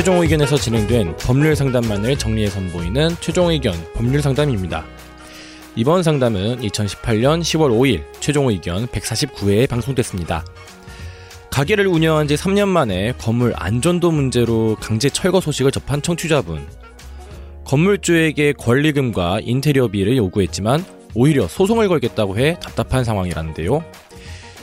최종 의견에서 진행된 법률 상담만을 정리해 선보이는 최종 의견 법률 상담입니다. 이번 상담은 2018년 10월 5일 최종 의견 149회에 방송됐습니다. 가게를 운영한 지 3년 만에 건물 안전도 문제로 강제 철거 소식을 접한 청취자분. 건물주에게 권리금과 인테리어비를 요구했지만 오히려 소송을 걸겠다고 해 답답한 상황이라는데요.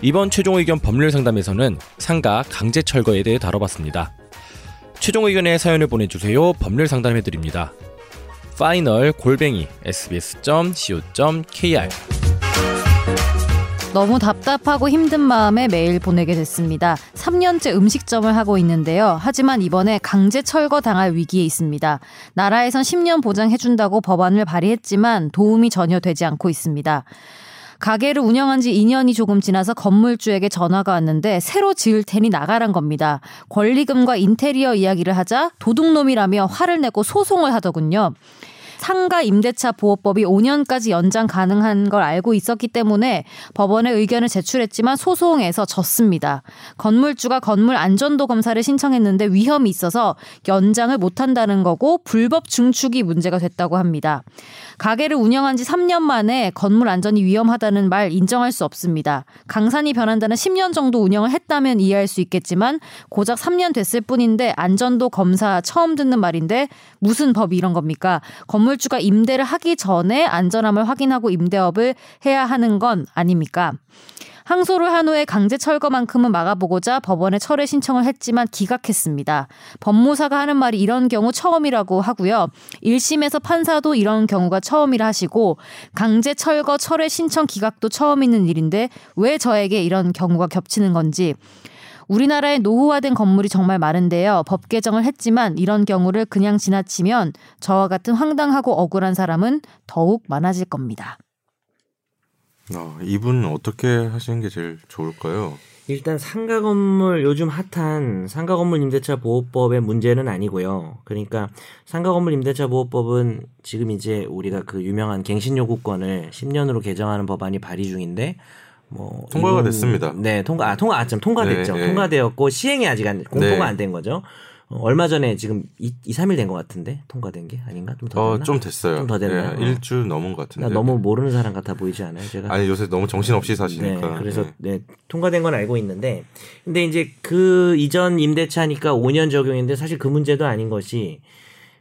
이번 최종 의견 법률 상담에서는 상가 강제 철거에 대해 다뤄봤습니다. 최종 의견의 사연을 보내주세요. 법률 상담해드립니다. final 골뱅이 sbs.co.kr 너무 답답하고 힘든 마음에 메일 보내게 됐습니다. 3년째 음식점을 하고 있는데요. 하지만 이번에 강제 철거 당할 위기에 있습니다. 나라에선 10년 보장해준다고 법안을 발의했지만 도움이 전혀 되지 않고 있습니다. 가게를 운영한 지 2년이 조금 지나서 건물주에게 전화가 왔는데 새로 지을 테니 나가란 겁니다. 권리금과 인테리어 이야기를 하자 도둑놈이라며 화를 내고 소송을 하더군요. 상가 임대차 보호법이 5년까지 연장 가능한 걸 알고 있었기 때문에 법원에 의견을 제출했지만 소송에서 졌습니다. 건물주가 건물 안전도 검사를 신청했는데 위험이 있어서 연장을 못 한다는 거고 불법 중축이 문제가 됐다고 합니다. 가게를 운영한 지 3년 만에 건물 안전이 위험하다는 말 인정할 수 없습니다. 강산이 변한다는 10년 정도 운영을 했다면 이해할 수 있겠지만 고작 3년 됐을 뿐인데 안전도 검사 처음 듣는 말인데 무슨 법이 이런 겁니까? 건물 건물주가 임대를 하기 전에 안전함을 확인하고 임대업을 해야 하는 건 아닙니까? 항소를 한 후에 강제 철거만큼은 막아보고자 법원에 철회 신청을 했지만 기각했습니다. 법무사가 하는 말이 이런 경우 처음이라고 하고요. 1심에서 판사도 이런 경우가 처음이라 하시고 강제 철거 철회 신청 기각도 처음 있는 일인데 왜 저에게 이런 경우가 겹치는 건지 우리나라의 노후화된 건물이 정말 많은데요. 법 개정을 했지만 이런 경우를 그냥 지나치면 저와 같은 황당하고 억울한 사람은 더욱 많아질 겁니다. 어, 이분 어떻게 하시는 게 제일 좋을까요? 일단 상가 건물 요즘 핫한 상가 건물 임대차 보호법의 문제는 아니고요. 그러니까 상가 건물 임대차 보호법은 지금 이제 우리가 그 유명한 갱신 요구권을 10년으로 개정하는 법안이 발의 중인데 뭐 통과가 이분, 됐습니다. 네, 통과 아 통과 아참 통과됐죠. 네, 네. 통과되었고 시행이 아직 안 공포가 네. 안된 거죠. 어, 얼마 전에 지금 2, 2 3일 된 것 같은데 통과된 게 아닌가? 좀더 됐나? 어, 좀 됐어요. 좀 더 됐나? 네, 일주 넘은 것 같은데. 너무 모르는 사람 같아 보이지 않아요, 제가? 아니 요새 너무 정신없이 사시니까. 네, 그래서 네. 네. 통과된 건 알고 있는데, 근데 이제 그 이전 임대차니까 5년 적용인데 사실 그 문제도 아닌 것이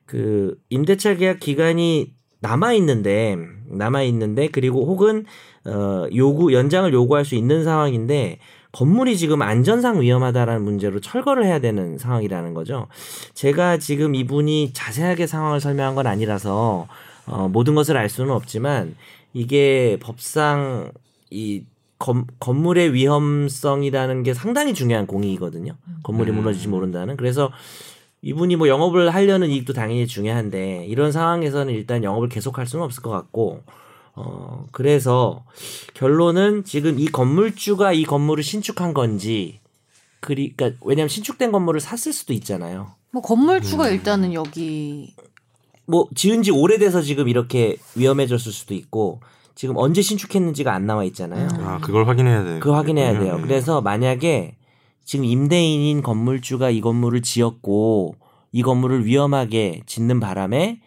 그 임대차 계약 기간이 남아 있는데 남아 있는데 그리고 혹은 어, 요구 연장을 요구할 수 있는 상황인데 건물이 지금 안전상 위험하다라는 문제로 철거를 해야 되는 상황이라는 거죠. 제가 지금 이분이 자세하게 상황을 설명한 건 아니라서 어, 모든 것을 알 수는 없지만 이게 법상 이 건, 건물의 위험성이라는 게 상당히 중요한 공익이거든요. 건물이 음. 무너질지 모른다는. 그래서 이분이 뭐 영업을 하려는 이익도 당연히 중요한데 이런 상황에서는 일단 영업을 계속할 수는 없을 것 같고 어, 그래서 결론은 지금 이 건물주가 이 건물을 신축한 건지, 그러니까 왜냐하면 신축된 건물을 샀을 수도 있잖아요. 뭐 건물주가 음. 일단은 여기 뭐 지은 지 오래돼서 지금 이렇게 위험해졌을 수도 있고 지금 언제 신축했는지가 안 나와 있잖아요. 아, 그걸 확인해야 돼요. 그 확인해야 돼요. 음. 그래서 만약에 지금 임대인인 건물주가 이 건물을 지었고 이 건물을 위험하게 짓는 바람에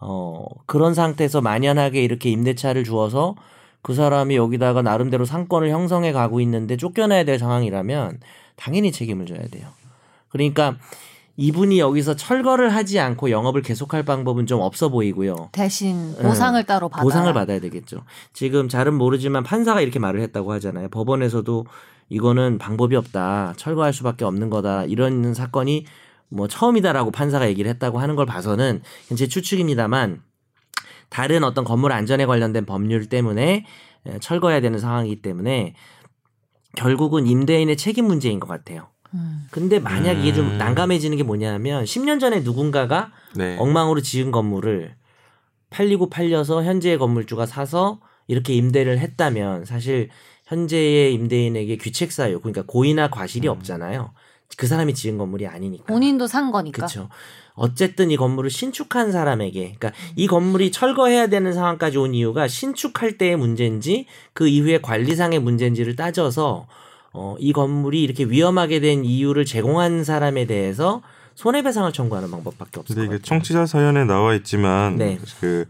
어, 그런 상태에서 만연하게 이렇게 임대차를 주어서 그 사람이 여기다가 나름대로 상권을 형성해 가고 있는데 쫓겨나야 될 상황이라면 당연히 책임을 져야 돼요. 그러니까 이분이 여기서 철거를 하지 않고 영업을 계속할 방법은 좀 없어 보이고요. 대신 보상을 응. 따로 받아 보상을 받아야 되겠죠. 지금 잘은 모르지만 판사가 이렇게 말을 했다고 하잖아요. 법원에서도 이거는 방법이 없다. 철거할 수밖에 없는 거다. 이런 사건이 뭐 처음이다라고 판사가 얘기를 했다고 하는 걸 봐서는 제 추측입니다만 다른 어떤 건물 안전에 관련된 법률 때문에 철거해야 되는 상황이기 때문에 결국은 임대인의 책임 문제인 것 같아요. 음. 근데 만약 이게 좀 음. 난감해지는 게 뭐냐면 10년 전에 누군가가 네. 엉망으로 지은 건물을 팔리고 팔려서 현재의 건물주가 사서 이렇게 임대를 했다면 사실 현재의 임대인에게 귀책 사유 그러니까 고의나 과실이 음. 없잖아요. 그 사람이 지은 건물이 아니니까. 본인도 산 거니까. 그렇죠. 어쨌든 이 건물을 신축한 사람에게, 그러니까 이 건물이 철거해야 되는 상황까지 온 이유가 신축할 때의 문제인지 그 이후에 관리상의 문제인지를 따져서 어, 이 건물이 이렇게 위험하게 된 이유를 제공한 사람에 대해서 손해배상을 청구하는 방법밖에 없을 근데 것 이게. 청취자 사연에 나와 있지만 네. 그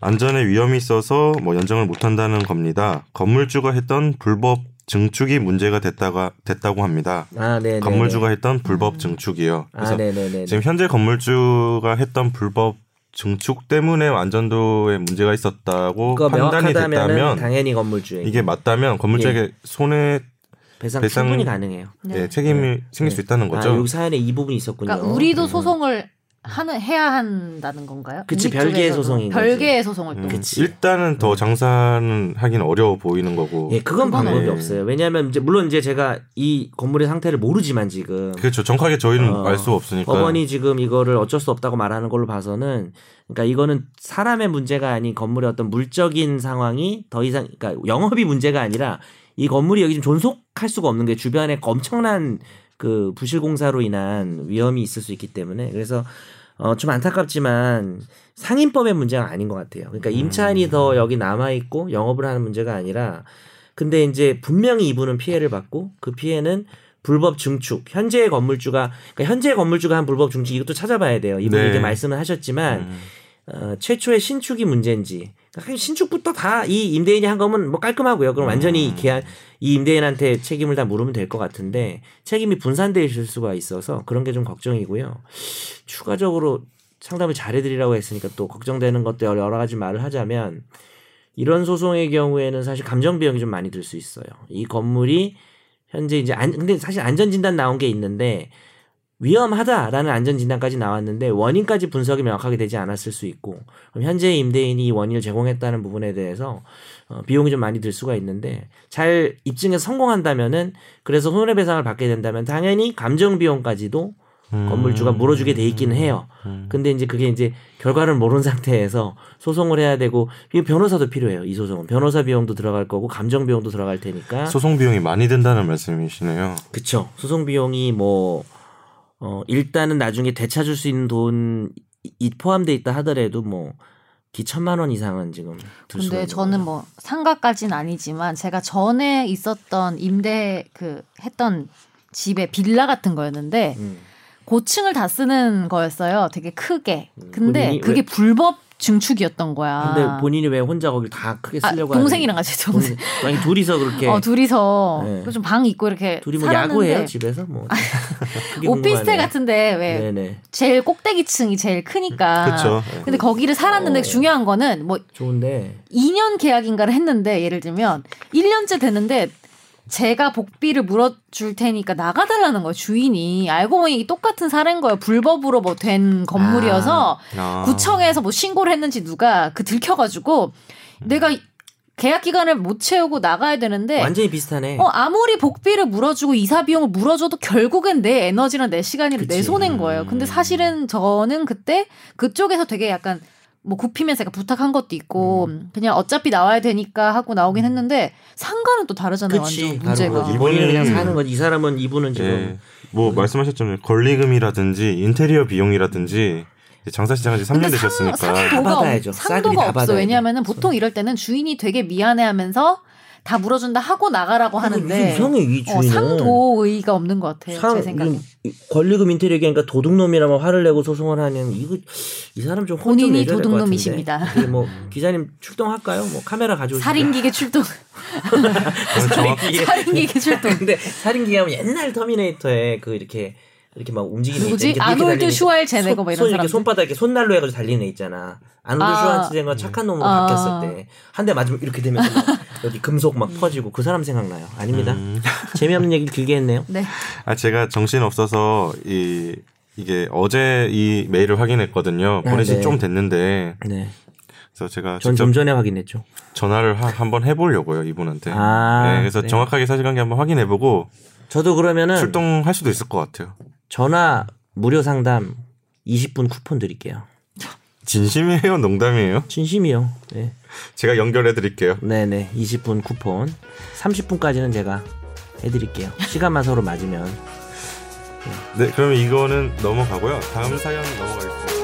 안전에 위험이 있어서 뭐 연장을 못 한다는 겁니다. 건물주가 했던 불법 증축이 문제가 됐다가 됐다고 합니다. 아, 네, 건물주가 했던 불법 증축이요. 그래서 아, 네, 네, 네. 지금 현재 건물주가 했던 불법 증축 때문에 안전도에 문제가 있었다고 판단이 됐다면 당연히 건물주에 이게 맞다면 건물주에게 손해 배상, 배상- 충분히 가능해요. 예, 책임이 생길 수 있다는 거죠. 아, 여기 사연에 이 부분이 있었군요. 그러니까 우리도 음. 소송을 하는 해야 한다는 건가요? 그치, 별개의 소송인. 별개의 소송을 또. 음, 그치. 일단은 더 장사는 하긴 어려워 보이는 거고. 예, 그건 그건 방법이 네. 없어요. 왜냐하면 이제 물론 이제 제가 이 건물의 상태를 모르지만 지금 그렇죠. 정확하게 저희는 어, 알수 없으니까. 법원이 지금 이거를 어쩔 수 없다고 말하는 걸로 봐서는 그러니까 이거는 사람의 문제가 아닌 건물의 어떤 물적인 상황이 더 이상 그러니까 영업이 문제가 아니라 이 건물이 여기 지금 존속할 수가 없는 게 주변에 엄청난 그 부실 공사로 인한 위험이 있을 수 있기 때문에 그래서 어 좀 안타깝지만 상인법의 문제가 아닌 것 같아요. 그러니까 임차인이 더 여기 남아 있고 영업을 하는 문제가 아니라 근데 이제 분명히 이분은 피해를 받고 그 피해는 불법 증축 현재의 건물주가 그러니까 현재 건물주가 한 불법 증축 이것도 찾아봐야 돼요. 이분이 네. 이렇게 말씀을 하셨지만 음. 어, 최초의 신축이 문제인지 그러니까 신축부터 다 이 임대인이 한 거면 뭐 깔끔하고요. 그럼 완전히 기한 이 임대인한테 책임을 다 물으면 될 것 같은데 책임이 분산돼 있을 수가 있어서 그런 게 좀 걱정이고요. 추가적으로 상담을 잘해드리라고 했으니까 또 걱정되는 것도 여러 가지 말을 하자면 이런 소송의 경우에는 사실 감정 비용이 좀 많이 들 수 있어요. 이 건물이 현재 이제 안 근데 사실 안전 진단 나온 게 있는데 위험하다라는 안전 진단까지 나왔는데 원인까지 분석이 명확하게 되지 않았을 수 있고 그럼 현재 임대인이 이 원인을 제공했다는 부분에 대해서 어, 비용이 좀 많이 들 수가 있는데 잘 입증해서 성공한다면은 그래서 손해배상을 받게 된다면 당연히 감정 비용까지도 음. 건물주가 물어주게 돼 있기는 해요. 음. 근데 이제 그게 이제 결과를 모르는 상태에서 소송을 해야 되고 이 변호사도 필요해요. 이 소송은 변호사 비용도 들어갈 거고 감정 비용도 들어갈 테니까. 소송 비용이 많이 든다는 말씀이시네요. 그쵸. 소송 비용이 뭐, 어, 일단은 나중에 되찾을 수 있는 돈이 포함돼 있다 하더라도 뭐, 기천만 원 이상은 지금 근데 저는. 뭐 상가까지는 아니지만 제가 전에 있었던 임대 그 했던 집에 빌라 같은 거였는데 음. 고층을 다 쓰는 거였어요. 되게 크게. 근데 본인이 그게 왜- 불법 증축이었던 거야. 근데 본인이 왜 혼자 거길 다 크게 아, 쓰려고 동생이랑 같이 동생. 아니 둘이서 그렇게 어 둘이서 네. 좀방 있고 이렇게 둘이 뭐 살았는데 야구해요 집에서 뭐 오피스텔. 같은데 왜 네네 제일 꼭대기층이 제일 크니까. 그렇죠. 근데 거기를 살았는데 어. 중요한 거는 뭐 좋은데 2년 계약인가를 했는데 예를 들면 1년째 됐는데 제가 복비를 물어줄 테니까 나가달라는 거예요 주인이 알고 보니 똑같은 사례인 거예요 불법으로 뭐 된 건물이어서 아. 구청에서 뭐 신고를 했는지 누가 그 들켜가지고 내가 계약 기간을 못 채우고 나가야 되는데 완전히 비슷하네. 어 아무리 복비를 물어주고 이사 비용을 물어줘도 결국엔 내 에너지랑 내 시간이랑 내. 손해인 거예요. 근데 사실은 저는 그때 그쪽에서 되게 약간 뭐 굽히면서 약간 부탁한 것도 있고 음. 그냥 어차피 나와야 되니까 하고 나오긴 했는데 상가는 또 다르잖아요. 그치 완전 문제가. 본인은 그냥 사는 거지. 이 사람은 이분은 지금 예. 뭐 말씀하셨잖아요. 권리금이라든지 인테리어 비용이라든지 장사 시작한 지 3년 근데 되셨으니까. 상, 다 상도가, 받아야죠. 상도가 다 없어. 왜냐하면 보통 이럴 때는 주인이 되게 미안해하면서 다 물어준다 하고 나가라고 하는데 이상해 이 어, 주인은. 상도의가 없는 것 같아요. 상- 제 생각에. 이- 권리금 인테리어 얘기하니까 도둑놈이라면 화를 내고 소송을 하는 이거 이 사람 좀 본인이 될것 도둑놈이십니다. 뭐 기자님 출동할까요? 뭐 카메라 가져오시죠. 살인기계 출동. 정확, 살인기계. 살인기계 출동. 근데 살인기계 하면 옛날 터미네이터에 그 이렇게 이렇게 막 움직이는 애 누구지? 아놀드 슈왈제네거 손- 뭐 이런 손 이렇게. 손바닥 이렇게 손난로 해가지고 달리는 애 있잖아. 아놀드 아. 슈왈제네거 착한 놈으로 아. 바뀌었을 때 한 대 맞으면 이렇게 되면서 막 여기 금속 막 퍼지고 그 사람 생각나요. 아닙니다. 음. 재미없는 얘기 길게 했네요. 네. 아 제가 정신 없어서 이 이게 어제 이 메일을 확인했거든요. 아, 보내신 네. 좀 됐는데 네. 그래서 제가 전 좀 전에 확인했죠. 전화를 하- 한번 해보려고요 이분한테. 아, 네, 그래서 그래요? 정확하게 사실관계 한번 확인해보고 저도 그러면은 출동할 수도 있을 것 같아요. 전화 무료 상담 20분 쿠폰 드릴게요. 진심이에요, 농담이에요? 진심이요. 네. 제가 연결해 드릴게요. 네네. 20분 쿠폰. 30분까지는 제가 해드릴게요. 시간만 서로 맞으면. 네, 그러면 이거는 넘어가고요. 다음 사연 넘어가겠습니다.